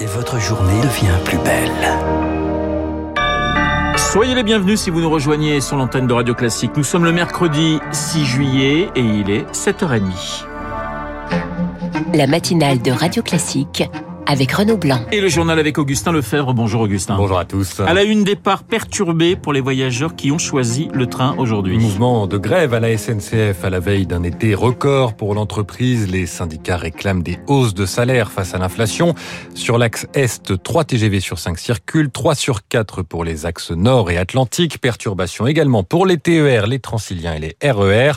et votre journée devient plus belle. Soyez les bienvenus si vous nous rejoignez sur l'antenne de Radio Classique. Nous sommes le mercredi 6 juillet et il est 7h30. La matinale de Radio Classique avec Renaud Blanc. Et le journal avec Augustin Lefebvre. Bonjour Augustin. Bonjour à tous. À la une, départ perturbé pour les voyageurs qui ont choisi le train aujourd'hui. Mouvement de grève à la SNCF à la veille d'un été record pour l'entreprise. Les syndicats réclament des hausses de salaire face à l'inflation. Sur l'axe Est, 3 TGV sur 5 circulent, 3 sur 4 pour les axes Nord et Atlantique. Perturbation également pour les TER, les Transiliens et les RER.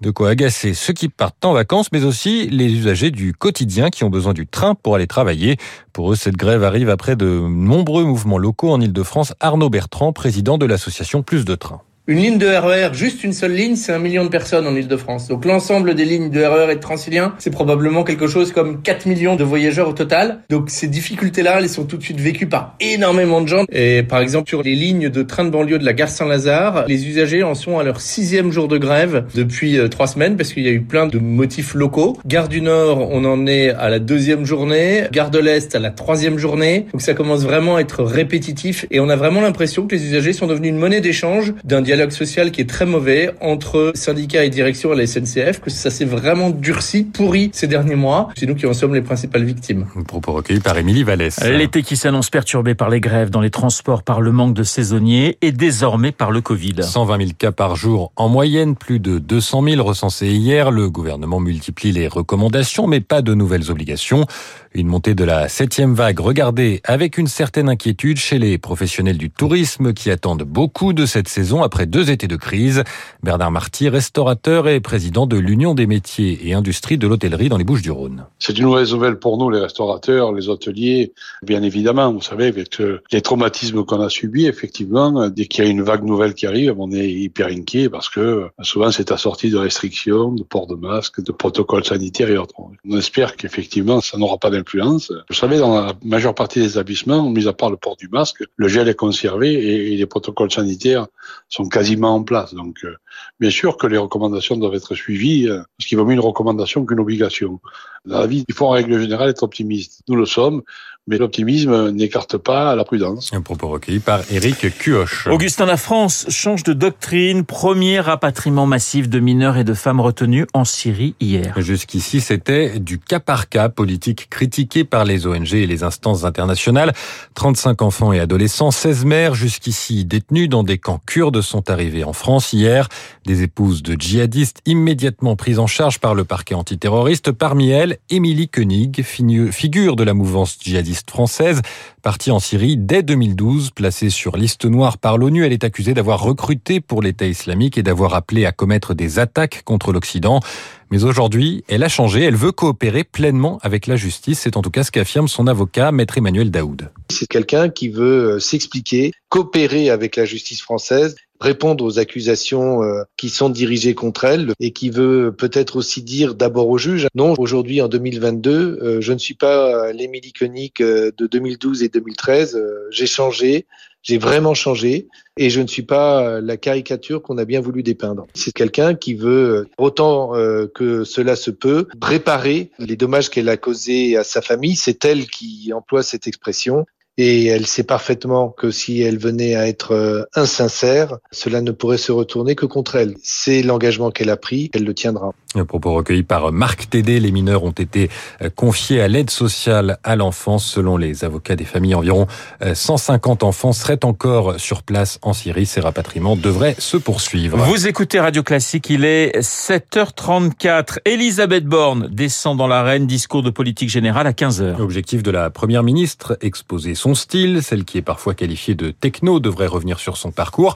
De quoi agacer ceux qui partent en vacances, mais aussi les usagers du quotidien qui ont besoin du train pour aller travailler. Pour eux, cette grève arrive après de nombreux mouvements locaux en Ile-de-France. Arnaud Bertrand, président de l'association Plus de Trains. Une ligne de RER, juste une seule ligne, c'est un million de personnes en Ile-de-France. Donc l'ensemble des lignes de RER et de Transilien, c'est probablement quelque chose comme 4 millions de voyageurs au total. Donc ces difficultés-là, elles sont tout de suite vécues par énormément de gens. Et par exemple, sur les lignes de train de banlieue de la gare Saint-Lazare, les usagers en sont à leur sixième jour de grève depuis euh, trois semaines parce qu'il y a eu plein de motifs locaux. Gare du Nord, on en est à la deuxième journée. Gare de l'Est à la troisième journée. Donc ça commence vraiment à être répétitif et on a vraiment l'impression que les usagers sont devenus une monnaie d'échange d'un dialogue dialogue social qui est très mauvais entre syndicats et direction à la SNCF, que ça s'est vraiment durci, pourri ces derniers mois. C'est nous qui en sommes les principales victimes. Propos recueillis par Émilie Vallès. L'été qui s'annonce perturbé par les grèves dans les transports, par le manque de saisonniers et désormais par le Covid. 120 000 cas par jour en moyenne, plus de 200 000 recensés hier. Le gouvernement multiplie les recommandations, mais pas de nouvelles obligations. Une montée de la septième vague regardée avec une certaine inquiétude chez les professionnels du tourisme qui attendent beaucoup de cette saison après deux étés de crise. Bernard Marty, restaurateur et président de l'Union des métiers et industries de l'hôtellerie dans les Bouches-du-Rhône. C'est une mauvaise nouvelle pour nous, les restaurateurs, les hôteliers, bien évidemment. Vous savez, avec les traumatismes qu'on a subis, effectivement, dès qu'il y a une vague nouvelle qui arrive, on est hyper inquiet parce que souvent c'est assorti de restrictions, de port de masque, de protocoles sanitaires et autres. On espère qu'effectivement, ça n'aura pas d'influence. Vous savez, dans la majeure partie des établissements, mis à part le port du masque, le gel est conservé et les protocoles sanitaires sont quasiment en place. Donc, euh, bien sûr que les recommandations doivent être suivies, euh, parce qu'il vaut mieux une recommandation qu'une obligation. Dans la vie, il faut en règle générale être optimiste. Nous le sommes, mais l'optimisme n'écarte pas la prudence. Un propos recueilli par Éric Cuoche. Augustin, la France change de doctrine. Premier rapatriement massif de mineurs et de femmes retenus en Syrie hier. Jusqu'ici, c'était du cas par cas, politique critiquée par les ONG et les instances internationales. 35 enfants et adolescents, 16 mères jusqu'ici détenus dans des camps kurdes sont arrivés en France hier. Des épouses de djihadistes immédiatement prises en charge par le parquet antiterroriste. Parmi elles, Émilie Koenig, figure de la mouvance djihadiste française, partie en Syrie dès 2012, placée sur liste noire par l'ONU. Elle est accusée d'avoir recruté pour l'État islamique et d'avoir appelé à commettre des attaques contre l'Occident. Mais aujourd'hui, elle a changé, elle veut coopérer pleinement avec la justice. C'est en tout cas ce qu'affirme son avocat, maître Emmanuel Daoud. C'est quelqu'un qui veut euh, s'expliquer, coopérer avec la justice française répondre aux accusations euh, qui sont dirigées contre elle et qui veut peut-être aussi dire d'abord au juge, non, aujourd'hui en 2022, euh, je ne suis pas l'Émilie Koenig de 2012 et 2013, j'ai changé, j'ai vraiment changé et je ne suis pas la caricature qu'on a bien voulu dépeindre. C'est quelqu'un qui veut, autant que cela se peut, réparer les dommages qu'elle a causés à sa famille. C'est elle qui emploie cette expression et elle sait parfaitement que si elle venait à être euh, insincère, cela ne pourrait se retourner que contre elle. C'est l'engagement qu'elle a pris, elle le tiendra. Un propos recueilli par Marc Tédé, les mineurs ont été euh, confiés à l'aide sociale à l'enfance. Selon les avocats des familles, environ 150 euh, enfants seraient encore sur place en Syrie. Ces rapatriements devraient se poursuivre. Vous écoutez Radio Classique, il est 7h34. Elisabeth Borne descend dans l'arène, discours de politique générale à 15h. L'objectif de la Première ministre, exposer son style, celle qui est parfois qualifiée de techno devrait revenir sur son parcours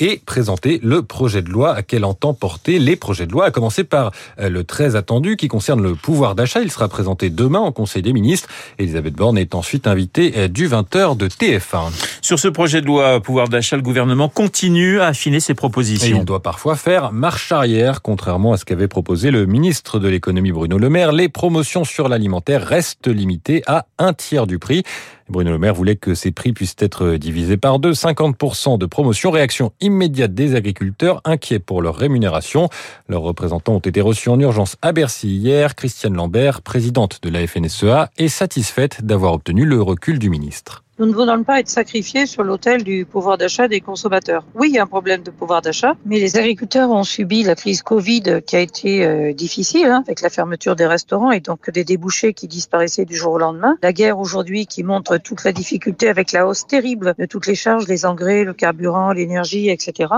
et présenter le projet de loi qu'elle entend porter, les projets de loi, à commencer par euh, le très attendu qui concerne le pouvoir d'achat. Il sera présenté demain au Conseil des ministres. Elisabeth Borne est ensuite invitée euh, du 20h de TF1. Sur ce projet de loi pouvoir d'achat, le gouvernement continue à affiner ses propositions. Et il doit parfois faire marche arrière, contrairement à ce qu'avait proposé le ministre de l'économie Bruno Le Maire. Les promotions sur l'alimentaire restent limitées à un tiers du prix. Bruno Le Maire voulait que ces prix puissent être divisés par deux. 50% de promotion. Réaction immédiate des agriculteurs inquiets pour leur rémunération. Leurs représentants ont été reçus en urgence à Bercy hier. Christiane Lambert, présidente de la FNSEA, est satisfaite d'avoir obtenu le recul du ministre. Nous ne voulons pas être sacrifiés sur l'autel du pouvoir d'achat des consommateurs. Oui, il y a un problème de pouvoir d'achat, mais les agriculteurs ont subi la crise Covid qui a été euh, difficile, hein, avec la fermeture des restaurants et donc des débouchés qui disparaissaient du jour au lendemain. La guerre aujourd'hui qui montre toute la difficulté avec la hausse terrible de toutes les charges, les engrais, le carburant, l'énergie, etc.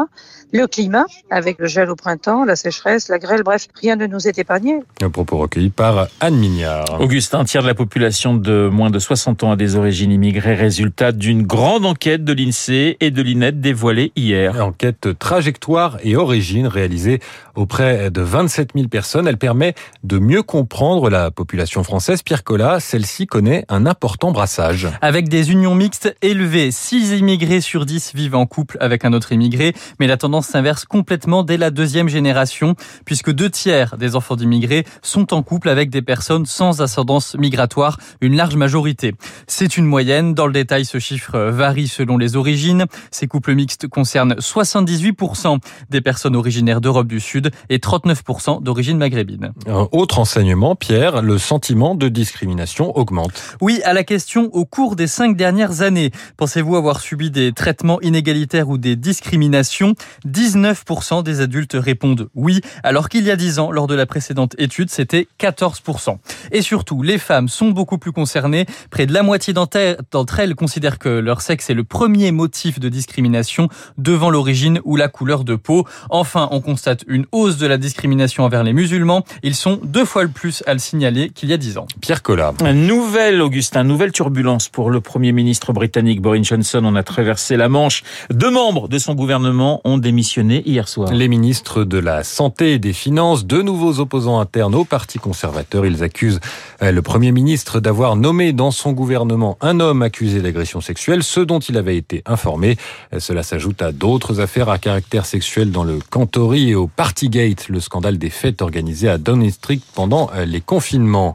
Le climat, avec le gel au printemps, la sécheresse, la grêle, bref, rien ne nous est épargné. Un propos recueilli par Anne Mignard. Augustin, un tiers de la population de moins de 60 ans a des origines immigrées résultat d'une grande enquête de l'INSEE et de l'INET dévoilée hier. Enquête trajectoire et origine réalisée auprès de 27 000 personnes. Elle permet de mieux comprendre la population française. Pierre Collat, celle-ci connaît un important brassage. Avec des unions mixtes élevées, 6 immigrés sur 10 vivent en couple avec un autre immigré, mais la tendance s'inverse complètement dès la deuxième génération, puisque deux tiers des enfants d'immigrés sont en couple avec des personnes sans ascendance migratoire, une large majorité. C'est une moyenne. Dans le détail, ce chiffre varie selon les origines. Ces couples mixtes concernent 78% des personnes originaires d'Europe du Sud et 39% d'origine maghrébine. Un autre enseignement, Pierre, le sentiment de discrimination augmente. Oui, à la question au cours des cinq dernières années, pensez-vous avoir subi des traitements inégalitaires ou des discriminations? 19% des adultes répondent oui, alors qu'il y a 10 ans, lors de la précédente étude, c'était 14%. Et surtout, les femmes sont beaucoup plus concernées. Près de la moitié d'entre elles considèrent que leur sexe est le premier motif de discrimination devant l'origine ou la couleur de peau. Enfin, on constate une hausse de la discrimination envers les musulmans. Ils sont deux fois le plus à le signaler qu'il y a 10 ans. Pierre Collat. Nouvelle, Augustin, nouvelle turbulence pour le Premier ministre britannique Boris Johnson. On a traversé la Manche. Deux membres de son gouvernement ont démissionné hier soir. Les ministres de la Santé et des Finances, deux nouveaux opposants internes au Parti conservateur. Ils accusent euh, le Premier ministre d'avoir nommé dans son gouvernement un homme accusé d'agression sexuelle, ce dont il avait été informé. Cela s'ajoute à d'autres affaires à caractère sexuel dans le Cantory et au Partygate, le scandale des fêtes organisées à Downing Street pendant les confinements.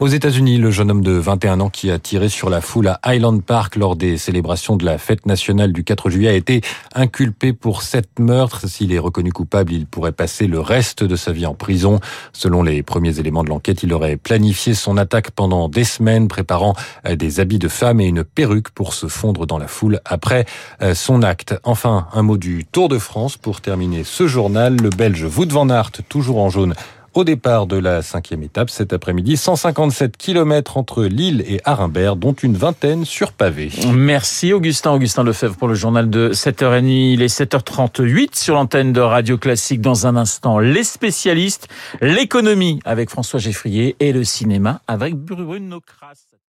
Aux États-Unis, le jeune homme de 21 ans qui a tiré sur la foule à Highland Park lors des célébrations de la fête nationale du 4 juillet a été inculpé pour sept meurtres. S'il est reconnu coupable, il pourrait passer le reste de sa vie en prison. Selon les premiers éléments de l'enquête, il aurait planifié son attaque pendant des semaines, préparant des habits de femme et une perruque pour se fondre dans la foule après son acte. Enfin, un mot du Tour de France pour terminer ce journal. Le Belge Wout van Aert, toujours en jaune, au départ de la cinquième étape cet après-midi. 157 km entre Lille et Arimbert, dont une vingtaine sur pavé. Merci Augustin, Augustin Lefebvre pour le journal de 7h30. Il est 7h38 sur l'antenne de Radio Classique. Dans un instant, les spécialistes, l'économie avec François Geffrier et le cinéma avec Bruno Kras.